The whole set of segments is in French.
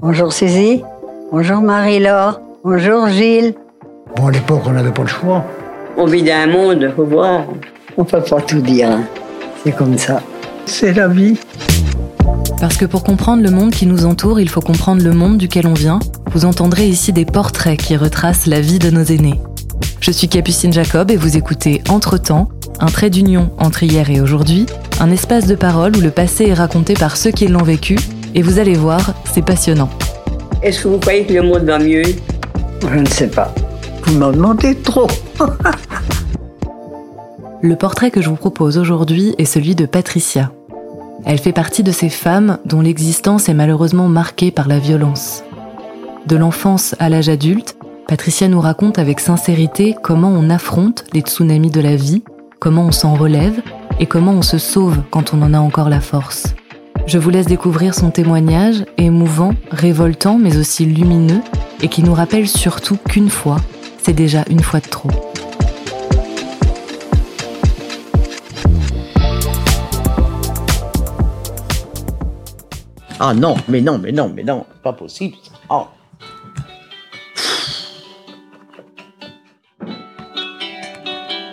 Bonjour Suzy. Bonjour Marie-Laure. Bonjour Gilles. Bon, à l'époque, on n'avait pas le choix. On vit dans un monde, faut voir. On peut pas tout dire. hein. C'est comme ça. C'est la vie. Parce que pour comprendre le monde qui nous entoure, il faut comprendre le monde duquel on vient. Vous entendrez ici des portraits qui retracent la vie de nos aînés. Je suis Capucine Jacob et vous écoutez Entre-temps, un trait d'union entre hier et aujourd'hui, un espace de parole où le passé est raconté par ceux qui l'ont vécu, et vous allez voir, c'est passionnant. Est-ce que vous croyez que le monde va mieux? Je ne sais pas. Vous m'en demandez trop. Le portrait que je vous propose aujourd'hui est celui de Patricia. Elle fait partie de ces femmes dont l'existence est malheureusement marquée par la violence. De l'enfance à l'âge adulte, Patricia nous raconte avec sincérité comment on affronte les tsunamis de la vie, comment on s'en relève et comment on se sauve quand on en a encore la force. Je vous laisse découvrir son témoignage, émouvant, révoltant, mais aussi lumineux, et qui nous rappelle surtout qu'une fois, c'est déjà une fois de trop. Ah non, mais non, mais non, mais non, pas possible.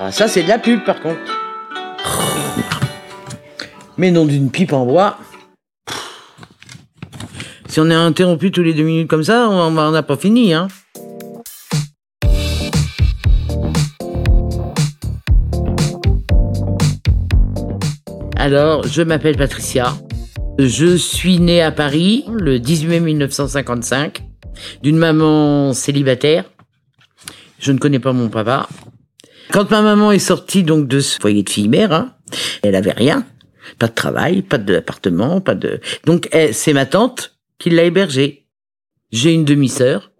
Ah, ça, c'est de la pub, par contre. Mais non d'une pipe en bois. Si on est interrompu tous les deux minutes comme ça, on n'a pas fini, hein. Alors, je m'appelle Patricia. Je suis née à Paris le 18 mai 1955 d'une maman célibataire. Je ne connais pas mon papa. Quand ma maman est sortie donc de ce foyer de fille-mère, hein, elle avait rien, pas de travail, pas d'appartement, pas de. Donc elle- c'est ma tante qui l'a hébergée. J'ai une demi-sœur.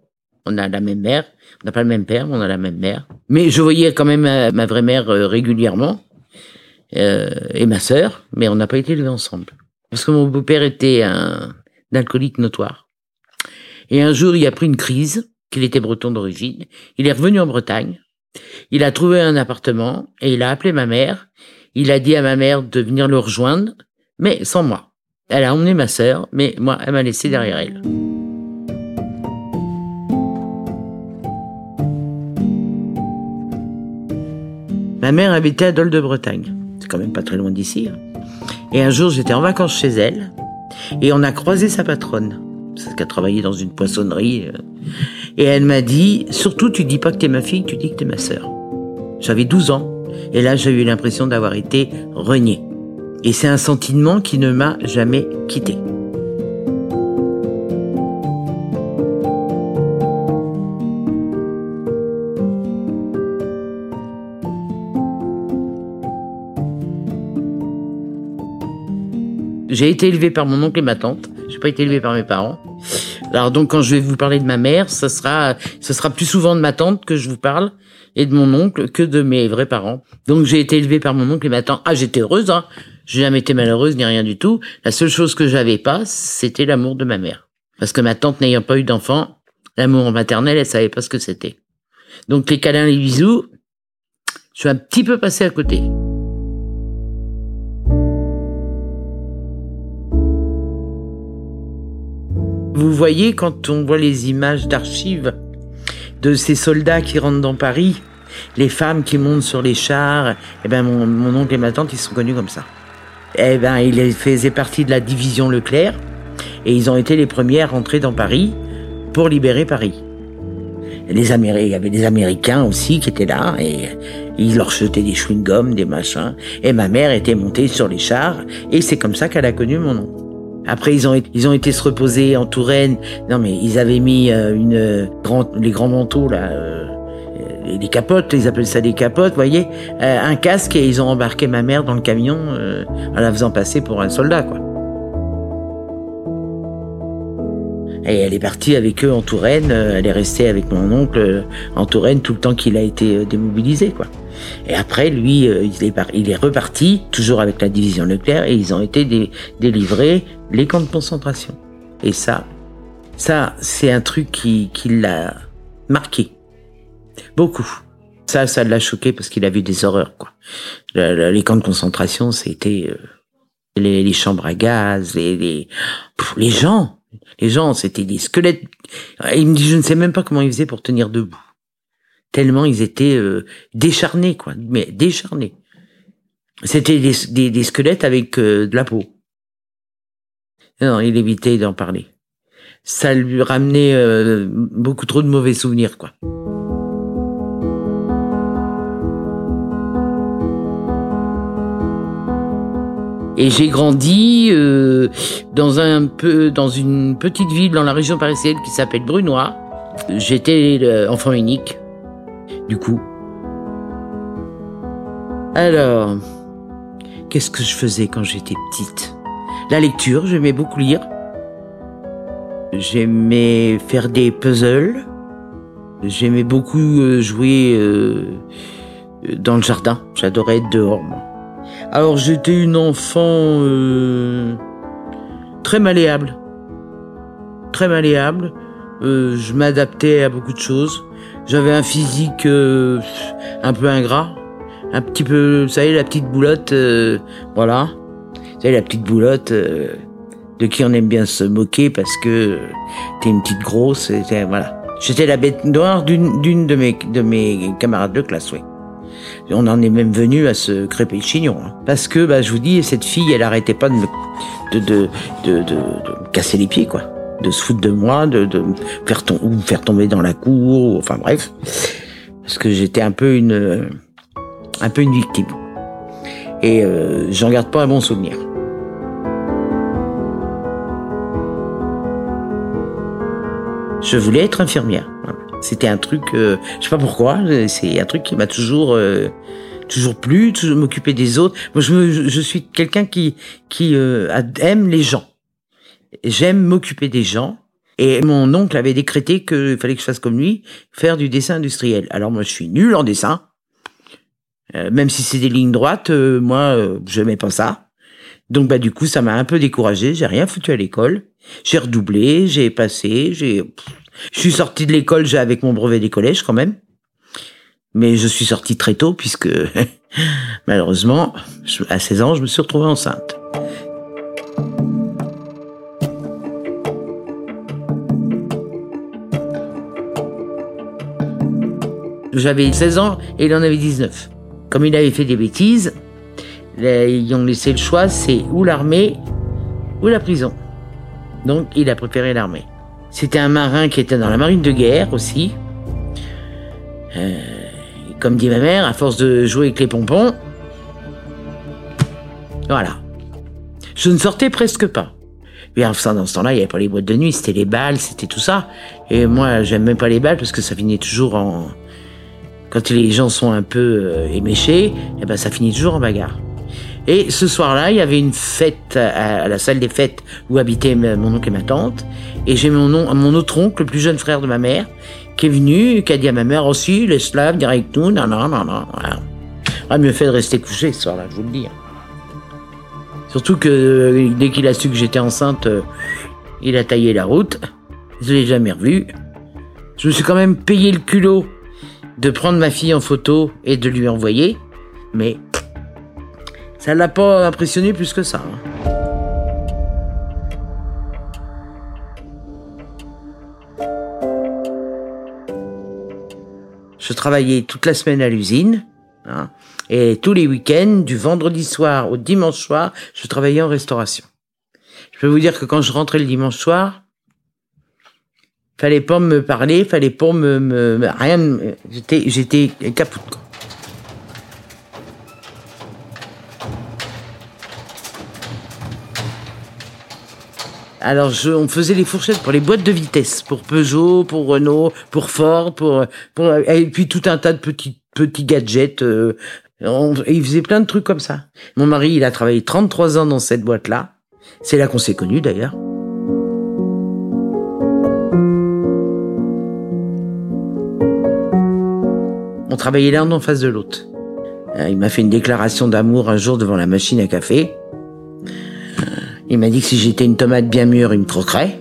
On a la même mère. On n'a pas le même père, mais on a la même mère. Mais je voyais quand même ma, ma vraie mère euh, régulièrement euh, et ma sœur, mais on n'a pas été élevés ensemble. Parce que mon beau-père était un alcoolique notoire. Et un jour, il a pris une crise, qu'il était breton d'origine. Il est revenu en Bretagne. Il a trouvé un appartement et il a appelé ma mère. Il a dit à ma mère de venir le rejoindre, mais sans moi. Elle a emmené ma sœur, mais moi, elle m'a laissé derrière elle. Ma mère habitait à Dole de Bretagne. C'est quand même pas très loin d'ici. hein. Et un jour, j'étais en vacances chez elle et on a croisé sa patronne. Parce qu'elle travaillait dans une poissonnerie. Et elle m'a dit, surtout, tu dis pas que t'es ma fille, tu dis que t'es ma sœur. J'avais 12 ans. Et là, j'ai eu l'impression d'avoir été renié. Et c'est un sentiment qui ne m'a jamais quitté. J'ai été élevé par mon oncle et ma tante. J'ai pas été élevé par mes parents. Alors donc quand je vais vous parler de ma mère, ça sera, ce sera plus souvent de ma tante que je vous parle et de mon oncle que de mes vrais parents. Donc j'ai été élevée par mon oncle et ma tante. Ah j'étais heureuse, hein. J'ai jamais été malheureuse ni rien du tout. La seule chose que j'avais pas, c'était l'amour de ma mère. Parce que ma tante n'ayant pas eu d'enfant, l'amour maternel, elle savait pas ce que c'était. Donc les câlins, les bisous, je suis un petit peu passé à côté. Vous voyez, quand on voit les images d'archives de ces soldats qui rentrent dans Paris, les femmes qui montent sur les chars, eh ben mon, oncle et ma tante, ils sont connus comme ça. Eh ben, ils faisaient partie de la division Leclerc et ils ont été les premiers à rentrer dans Paris pour libérer Paris. Les Américains, il y avait des Américains aussi qui étaient là et ils leur jetaient des chewing-gums, des machins. Et ma mère était montée sur les chars et c'est comme ça qu'elle a connu mon oncle. Après, ils ont, ils ont été se reposer en Touraine. Non, mais ils avaient mis euh, une euh, grand, les grands manteaux là, euh, les, capotes, ils appellent ça des capotes, voyez, un casque et ils ont embarqué ma mère dans le camion euh, en la faisant passer pour un soldat, quoi. Et elle est partie avec eux en Touraine. euh, Elle est restée avec mon oncle euh, en Touraine tout le temps qu'il a été euh, démobilisé, quoi. Et après, lui, il est, reparti, toujours avec la division Leclerc, et ils ont été dé- délivrés les camps de concentration. Et ça, ça, c'est un truc qui, qui l'a marqué. Beaucoup. Ça, ça l'a choqué parce qu'il a vu des horreurs, quoi. Le- le- les camps de concentration, c'était... Les, chambres à gaz, les, les gens, les gens, c'était des squelettes. Il me dit, je ne sais même pas comment ils faisaient pour tenir debout. Tellement ils étaient euh, décharnés, quoi. Mais décharnés. C'était des, squelettes avec euh, de la peau. Non, il évitait d'en parler. Ça lui ramenait euh, beaucoup trop de mauvais souvenirs, quoi. Et j'ai grandi euh, dans dans une petite ville dans la région parisienne qui s'appelle Brunois. J'étais euh, enfant unique, du coup. Alors, qu'est-ce que je faisais quand j'étais petite? La lecture, j'aimais beaucoup lire. J'aimais faire des puzzles. J'aimais beaucoup euh, jouer dans le jardin. J'adorais être dehors. Moi. Alors j'étais une enfant euh, très malléable. Très malléable. Euh, je m'adaptais à beaucoup de choses. J'avais un physique euh, un peu ingrat. Un petit peu, vous savez, la petite boulotte, euh, voilà. Vous savez, la petite boulotte euh, de qui on aime bien se moquer parce que t'es une petite grosse. et voilà. J'étais la bête noire d'une d'une de mes, de mes camarades de classe, oui. On en est même venu à se crêper le chignon. hein. Parce que, bah, je vous dis, cette fille, elle arrêtait pas de me, casser les pieds, quoi. De se foutre de moi, de, me faire, ou faire tomber dans la cour, ou- enfin bref. Parce que j'étais un peu une, un peu une victime. Et euh, j'en garde pas un bon souvenir. Je voulais être infirmière. Voilà. C'était un truc, euh, je sais pas pourquoi, euh, c'est un truc qui m'a toujours, euh, toujours plu, toujours m'occuper des autres. Moi, je, me- je suis quelqu'un qui, qui euh, aime les gens. J'aime m'occuper des gens. Et mon oncle avait décrété qu'il fallait que je fasse comme lui, faire du dessin industriel. Alors moi, je suis nul en dessin. Euh, même si c'est des lignes droites, euh, moi, je n'aimais pas ça. Donc bah du coup, ça m'a un peu découragé. J'ai rien foutu à l'école. J'ai redoublé, j'ai passé, j'ai. Je suis sorti de l'école, j'ai avec mon brevet des collèges quand même. Mais je suis sorti très tôt puisque malheureusement, à 16 ans, je me suis retrouvé enceinte. J'avais 16 ans et il en avait 19. Comme il avait fait des bêtises, ils ont laissé le choix, c'est ou l'armée ou la prison. Donc il a préféré l'armée. C'était un marin qui était dans la marine de guerre aussi. Euh, comme dit ma mère, à force de jouer avec les pompons, voilà. Je ne sortais presque pas. Mais enfin, dans ce temps-là, il n'y avait pas les boîtes de nuit, c'était les balles, c'était tout ça. Et moi, j'aime même pas les balles parce que ça finit toujours en... Quand les gens sont un peu euh, éméchés, eh ben, ça finit toujours en bagarre. Et ce soir-là, il y avait une fête à, la salle des fêtes où habitaient mon oncle et ma tante. Et j'ai mon, on- mon autre oncle, le plus jeune frère de ma mère, qui est venu, qui a dit à ma mère aussi, les Slaves, avec nous, non, non, non, non. Voilà. Ah, mieux fait de rester couché ce soir-là, je vous le dis. Surtout que euh, dès qu'il a su que j'étais enceinte, euh, il a taillé la route. Je l'ai jamais revu. Je me suis quand même payé le culot de prendre ma fille en photo et de lui envoyer, mais ça l'a pas impressionné plus que ça. hein. Je travaillais toute la semaine à l'usine. hein, et tous les week-ends, du vendredi soir au dimanche soir, je travaillais en restauration. Je peux vous dire que quand je rentrais le dimanche soir, fallait pas me parler, fallait pas me, rien, j'étais, j'étais capoute. quoi. Alors, je, on faisait les fourchettes pour les boîtes de vitesse, pour Peugeot, pour Renault, pour Ford, pour, pour et puis tout un tas de petits petits gadgets. euh, on- et il faisait plein de trucs comme ça. Mon mari, il a travaillé 33 ans dans cette boîte-là. C'est là qu'on s'est connus d'ailleurs. On travaillait l'un en face de l'autre. Euh, Il m'a fait une déclaration d'amour un jour devant la machine à café. Il m'a dit que si j'étais une tomate bien mûre, il me troquerait.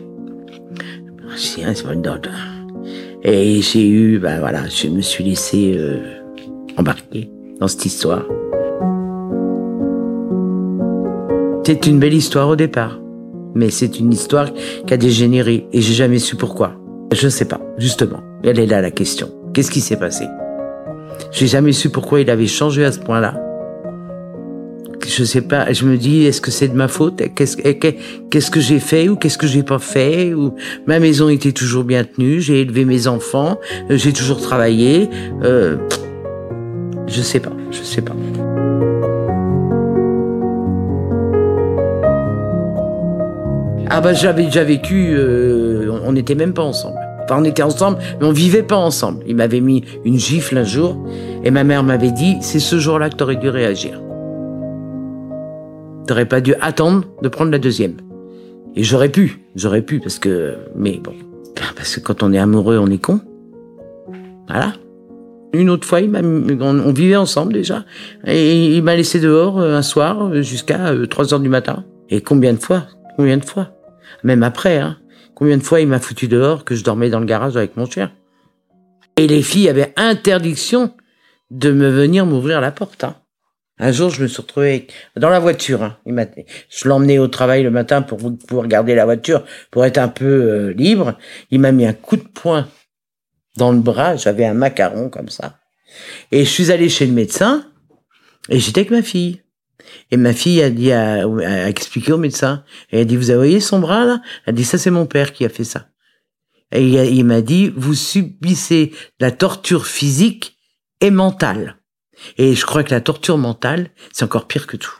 Dis, hein, c'est pas une dot. Et j'ai eu, ben voilà, je me suis laissé euh, embarquer dans cette histoire. C'est une belle histoire au départ, mais c'est une histoire qui a dégénéré et j'ai jamais su pourquoi. Je ne sais pas, justement. Elle est là la question. Qu'est-ce qui s'est passé? J'ai jamais su pourquoi il avait changé à ce point-là. Je sais pas. Je me dis, est-ce que c'est de ma faute? Qu'est-ce que j'ai fait ou qu'est-ce que j'ai pas fait ma maison était toujours bien tenue. J'ai élevé mes enfants. euh, J'ai toujours travaillé. Euh, je sais pas. Je sais pas. Ah bah j'avais déjà vécu, euh, on n'était même pas ensemble. Enfin on était ensemble, mais on vivait pas ensemble. Il m'avait mis une gifle un jour, et ma mère m'avait dit, c'est ce jour-là que t'aurais dû réagir. T'aurais pas dû attendre de prendre la deuxième. Et j'aurais pu, j'aurais pu, parce que, mais bon, parce que quand on est amoureux, on est con. Voilà. Une autre fois, il on, on vivait ensemble déjà, et il m'a laissé dehors euh, un soir euh, jusqu'à euh, 3 heures du matin. Et combien de fois? Combien de fois? Même après, hein Combien de fois il m'a foutu dehors que je dormais dans le garage avec mon chien? Et les filles avaient interdiction de me venir m'ouvrir la porte. Hein. Un jour, je me suis retrouvé dans la voiture. Hein. Il je l'emmenais au travail le matin pour pouvoir garder la voiture, pour être un peu euh, libre. Il m'a mis un coup de poing dans le bras. J'avais un macaron comme ça. Et je suis allé chez le médecin et j'étais avec ma fille. Et ma fille a dit, a, a expliqué au médecin. Elle a dit, vous voyez son bras là? Elle a dit, ça c'est mon père qui a fait ça. Et il m'a dit, vous subissez la torture physique et mentale. Et je crois que la torture mentale, c'est encore pire que tout.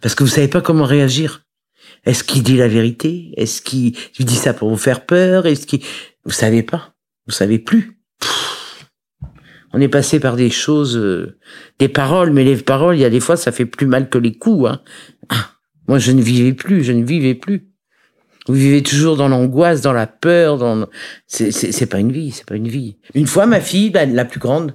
Parce que vous savez pas comment réagir. Est-ce qu'il dit la vérité? Est-ce qu'il dit ça pour vous faire peur? Est-ce qu'il vous savez pas Vous savez plus. On est passé par des choses, euh, des paroles, mais les paroles, il y a des fois, ça fait plus mal que les coups. Hein. Ah, moi, je ne vivais plus, je ne vivais plus. Vous vivez toujours dans l'angoisse, dans la peur, dans c'est pas une vie, c'est pas une vie. Une fois, ma fille, la, la plus grande,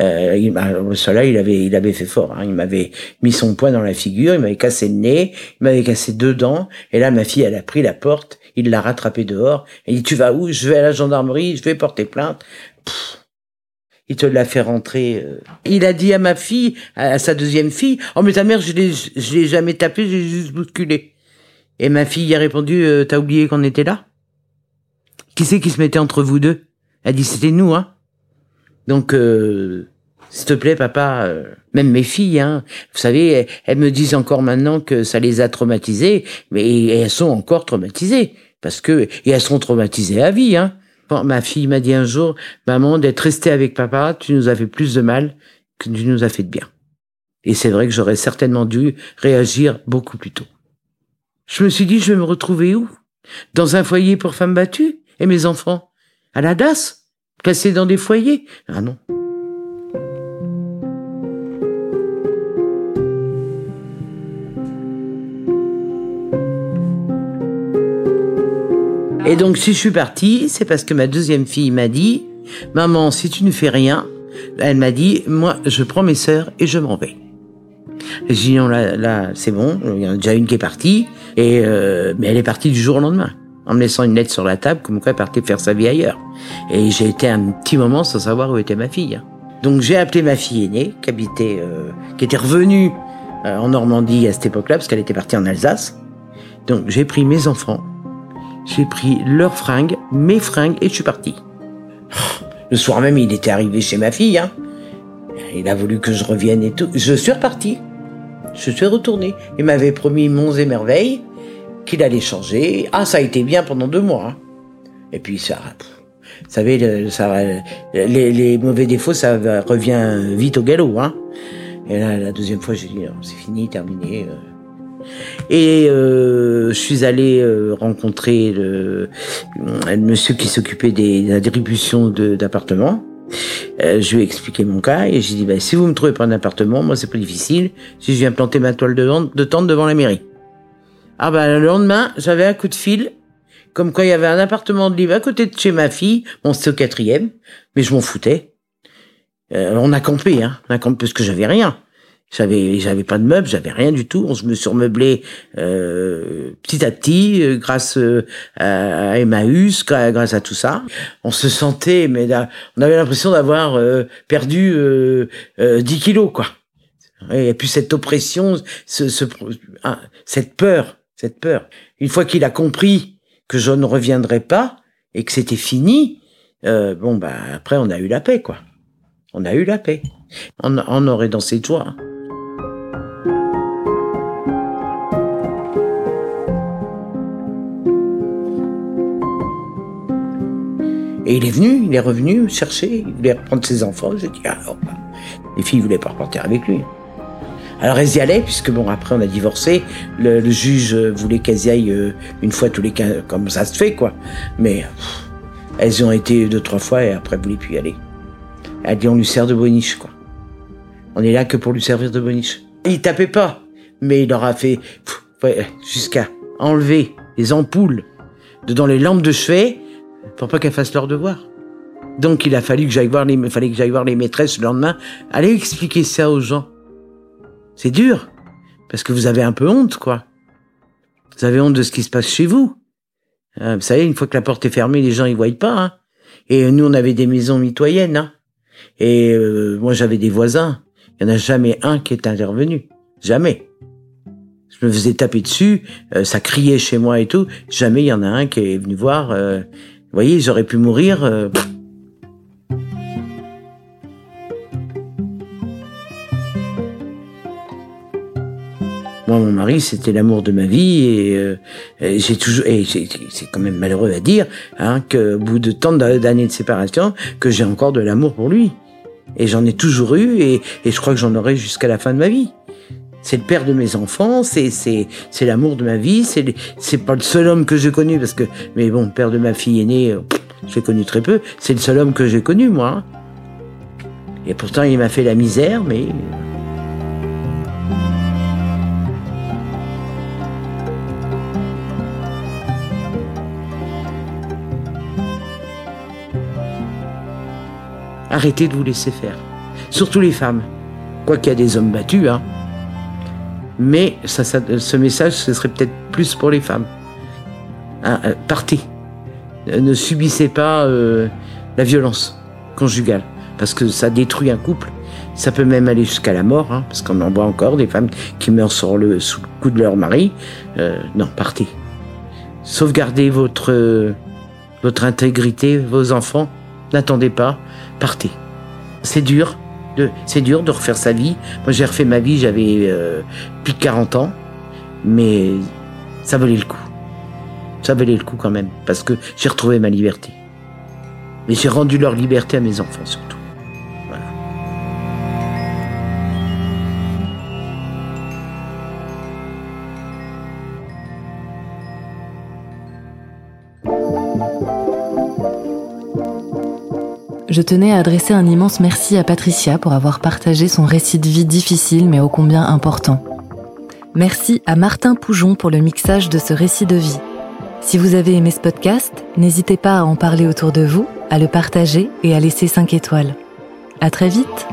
euh, il il avait, il avait fait fort. Hein. Il m'avait mis son poing dans la figure, il m'avait cassé le nez, il m'avait cassé deux dents. Et là, ma fille, elle a pris la porte, il l'a rattrapé dehors. Elle dit, tu vas où? Je vais à la gendarmerie, je vais porter plainte. Il te l'a fait rentrer. euh. Il a dit à ma fille, à sa deuxième fille, oh mais ta mère, je l'ai, je l'ai jamais tapé, j'ai juste bousculé. Et ma fille a répondu, euh, t'as oublié qu'on était là? Qui c'est qui se mettait entre vous deux? Elle dit, c'était nous, hein. Donc, euh, s'il te plaît, papa, euh, même mes filles, hein, vous savez, elles, me disent encore maintenant que ça les a traumatisées, mais elles sont encore traumatisées parce que et elles seront traumatisées à vie. Hein. Ma fille m'a dit un jour, maman, d'être restée avec papa, tu nous as fait plus de mal que tu nous as fait de bien. Et c'est vrai que j'aurais certainement dû réagir beaucoup plus tôt. Je me suis dit, je vais me retrouver où? Dans un foyer pour femmes battues? Et mes enfants? À la DAS? Dans des foyers? Ah non. Et donc, si je suis partie, c'est parce que ma deuxième fille m'a dit, maman, si tu ne fais rien, elle m'a dit, moi, je prends mes sœurs et je m'en vais. J'ai dit, non, là, là c'est bon, il y en a déjà une qui est partie, et euh, mais elle est partie du jour au lendemain en me laissant une lettre sur la table, comme quoi elle partait faire sa vie ailleurs. Et j'ai été un petit moment sans savoir où était ma fille. Donc j'ai appelé ma fille aînée, qui habitait, euh, qui était revenue euh, en Normandie à cette époque-là, parce qu'elle était partie en Alsace. Donc j'ai pris mes enfants, j'ai pris leurs fringues, mes fringues, et je suis parti. Le soir même, il était arrivé chez ma fille. Hein. Il a voulu que je revienne et tout. Je suis reparti. Je suis retourné. Il m'avait promis monts et merveilles qu'il allait changer. Ah, ça a été bien pendant deux mois. Hein. Et puis ça, vous savez, ça, les, les, mauvais défauts, ça revient vite au galop. Hein. Et là, la deuxième fois, j'ai dit c'est fini, terminé. Et euh, je suis allé euh, rencontrer le, le, monsieur qui s'occupait des attributions d'appartements. Euh, je lui ai expliqué mon cas et j'ai dit bah, si vous me trouvez pas un appartement, moi c'est pas difficile. Si je viens planter ma toile de, de tente devant la mairie. Ah ben le lendemain, j'avais un coup de fil, comme quand il y avait un appartement de libre à côté de chez ma fille. Bon, c'était au quatrième, mais je m'en foutais. Euh, on a campé, hein, on a campé parce que j'avais rien. J'avais, j'avais pas de meubles, j'avais rien du tout. On se me surmeublé euh, petit à petit, euh, grâce à Emmaüs, grâce à tout ça. On se sentait, mais on avait l'impression d'avoir perdu 10 kilos, quoi. Et puis cette oppression, ce, ce, ah, cette peur, cette peur. Une fois qu'il a compris que je ne reviendrai pas et que c'était fini, euh, bon bah après on a eu la paix quoi. On a eu la paix. On, aurait dansé de joie. Et il est venu, il est revenu chercher, il voulait reprendre ses enfants. J'ai dit, ah, oh, bah. Les filles voulaient pas repartir avec lui. Alors elles y allaient, puisque bon, après on a divorcé. Le, le juge voulait qu'elles y aillent euh, une fois tous les quinze, comme ça se fait, quoi. Mais pff, elles ont été deux, trois fois et après elles voulaient plus y aller. Elle dit, on lui sert de boniche, quoi. On est là que pour lui servir de boniche. Il tapait pas, mais il leur a fait jusqu'à enlever les ampoules de dans les lampes de chevet pour pas qu'elles fassent leur devoir. Donc il a fallu que j'aille voir les, fallait que j'aille voir les maîtresses le lendemain. Allez expliquer ça aux gens. C'est dur. Parce que vous avez un peu honte, quoi. Vous avez honte de ce qui se passe chez vous. Euh, vous savez, une fois que la porte est fermée, les gens ils voient pas. Hein. Et nous, on avait des maisons mitoyennes. Hein. Et euh, moi, j'avais des voisins. Il y en a jamais un qui est intervenu. Jamais. Je me faisais taper dessus, euh, ça criait chez moi et tout. Jamais il y en a un qui est venu voir. vous voyez, j'aurais pu mourir. C'était l'amour de ma vie et, euh, j'ai toujours, et j'ai- c'est quand même malheureux à dire, hein, qu'au bout de tant d'a- d'années de séparation, que j'ai encore de l'amour pour lui. Et j'en ai toujours eu et, je crois que j'en aurai jusqu'à la fin de ma vie. C'est le père de mes enfants, c'est c'est l'amour de ma vie, c'est c'est pas le seul homme que j'ai connu parce que mais bon, père de ma fille aînée, euh, l'ai connu très peu, c'est le seul homme que j'ai connu moi. Et pourtant il m'a fait la misère, mais arrêtez de vous laisser faire. Surtout les femmes. Quoi qu'il y a des hommes battus, hein. Mais ce message, ce serait peut-être plus pour les femmes. Hein, euh, partez. Euh, Ne subissez pas euh, la violence conjugale, parce que ça détruit un couple. Ça peut même aller jusqu'à la mort, hein, parce qu'on en voit encore des femmes qui meurent sous le coup de leur mari. Non, partez. Sauvegardez votre intégrité, vos enfants. N'attendez pas, partez. C'est dur, de, c'est dur de refaire sa vie. Moi, j'ai refait ma vie, j'avais euh, plus de 40 ans, mais ça valait le coup. Ça valait le coup quand même, parce que j'ai retrouvé ma liberté. Mais j'ai rendu leur liberté à mes enfants Je tenais à adresser un immense merci à Patricia pour avoir partagé son récit de vie difficile mais ô combien important. Merci à Martin Poujon pour le mixage de ce récit de vie. Si vous avez aimé ce podcast, n'hésitez pas à en parler autour de vous, à le partager et à laisser 5 étoiles. À très vite!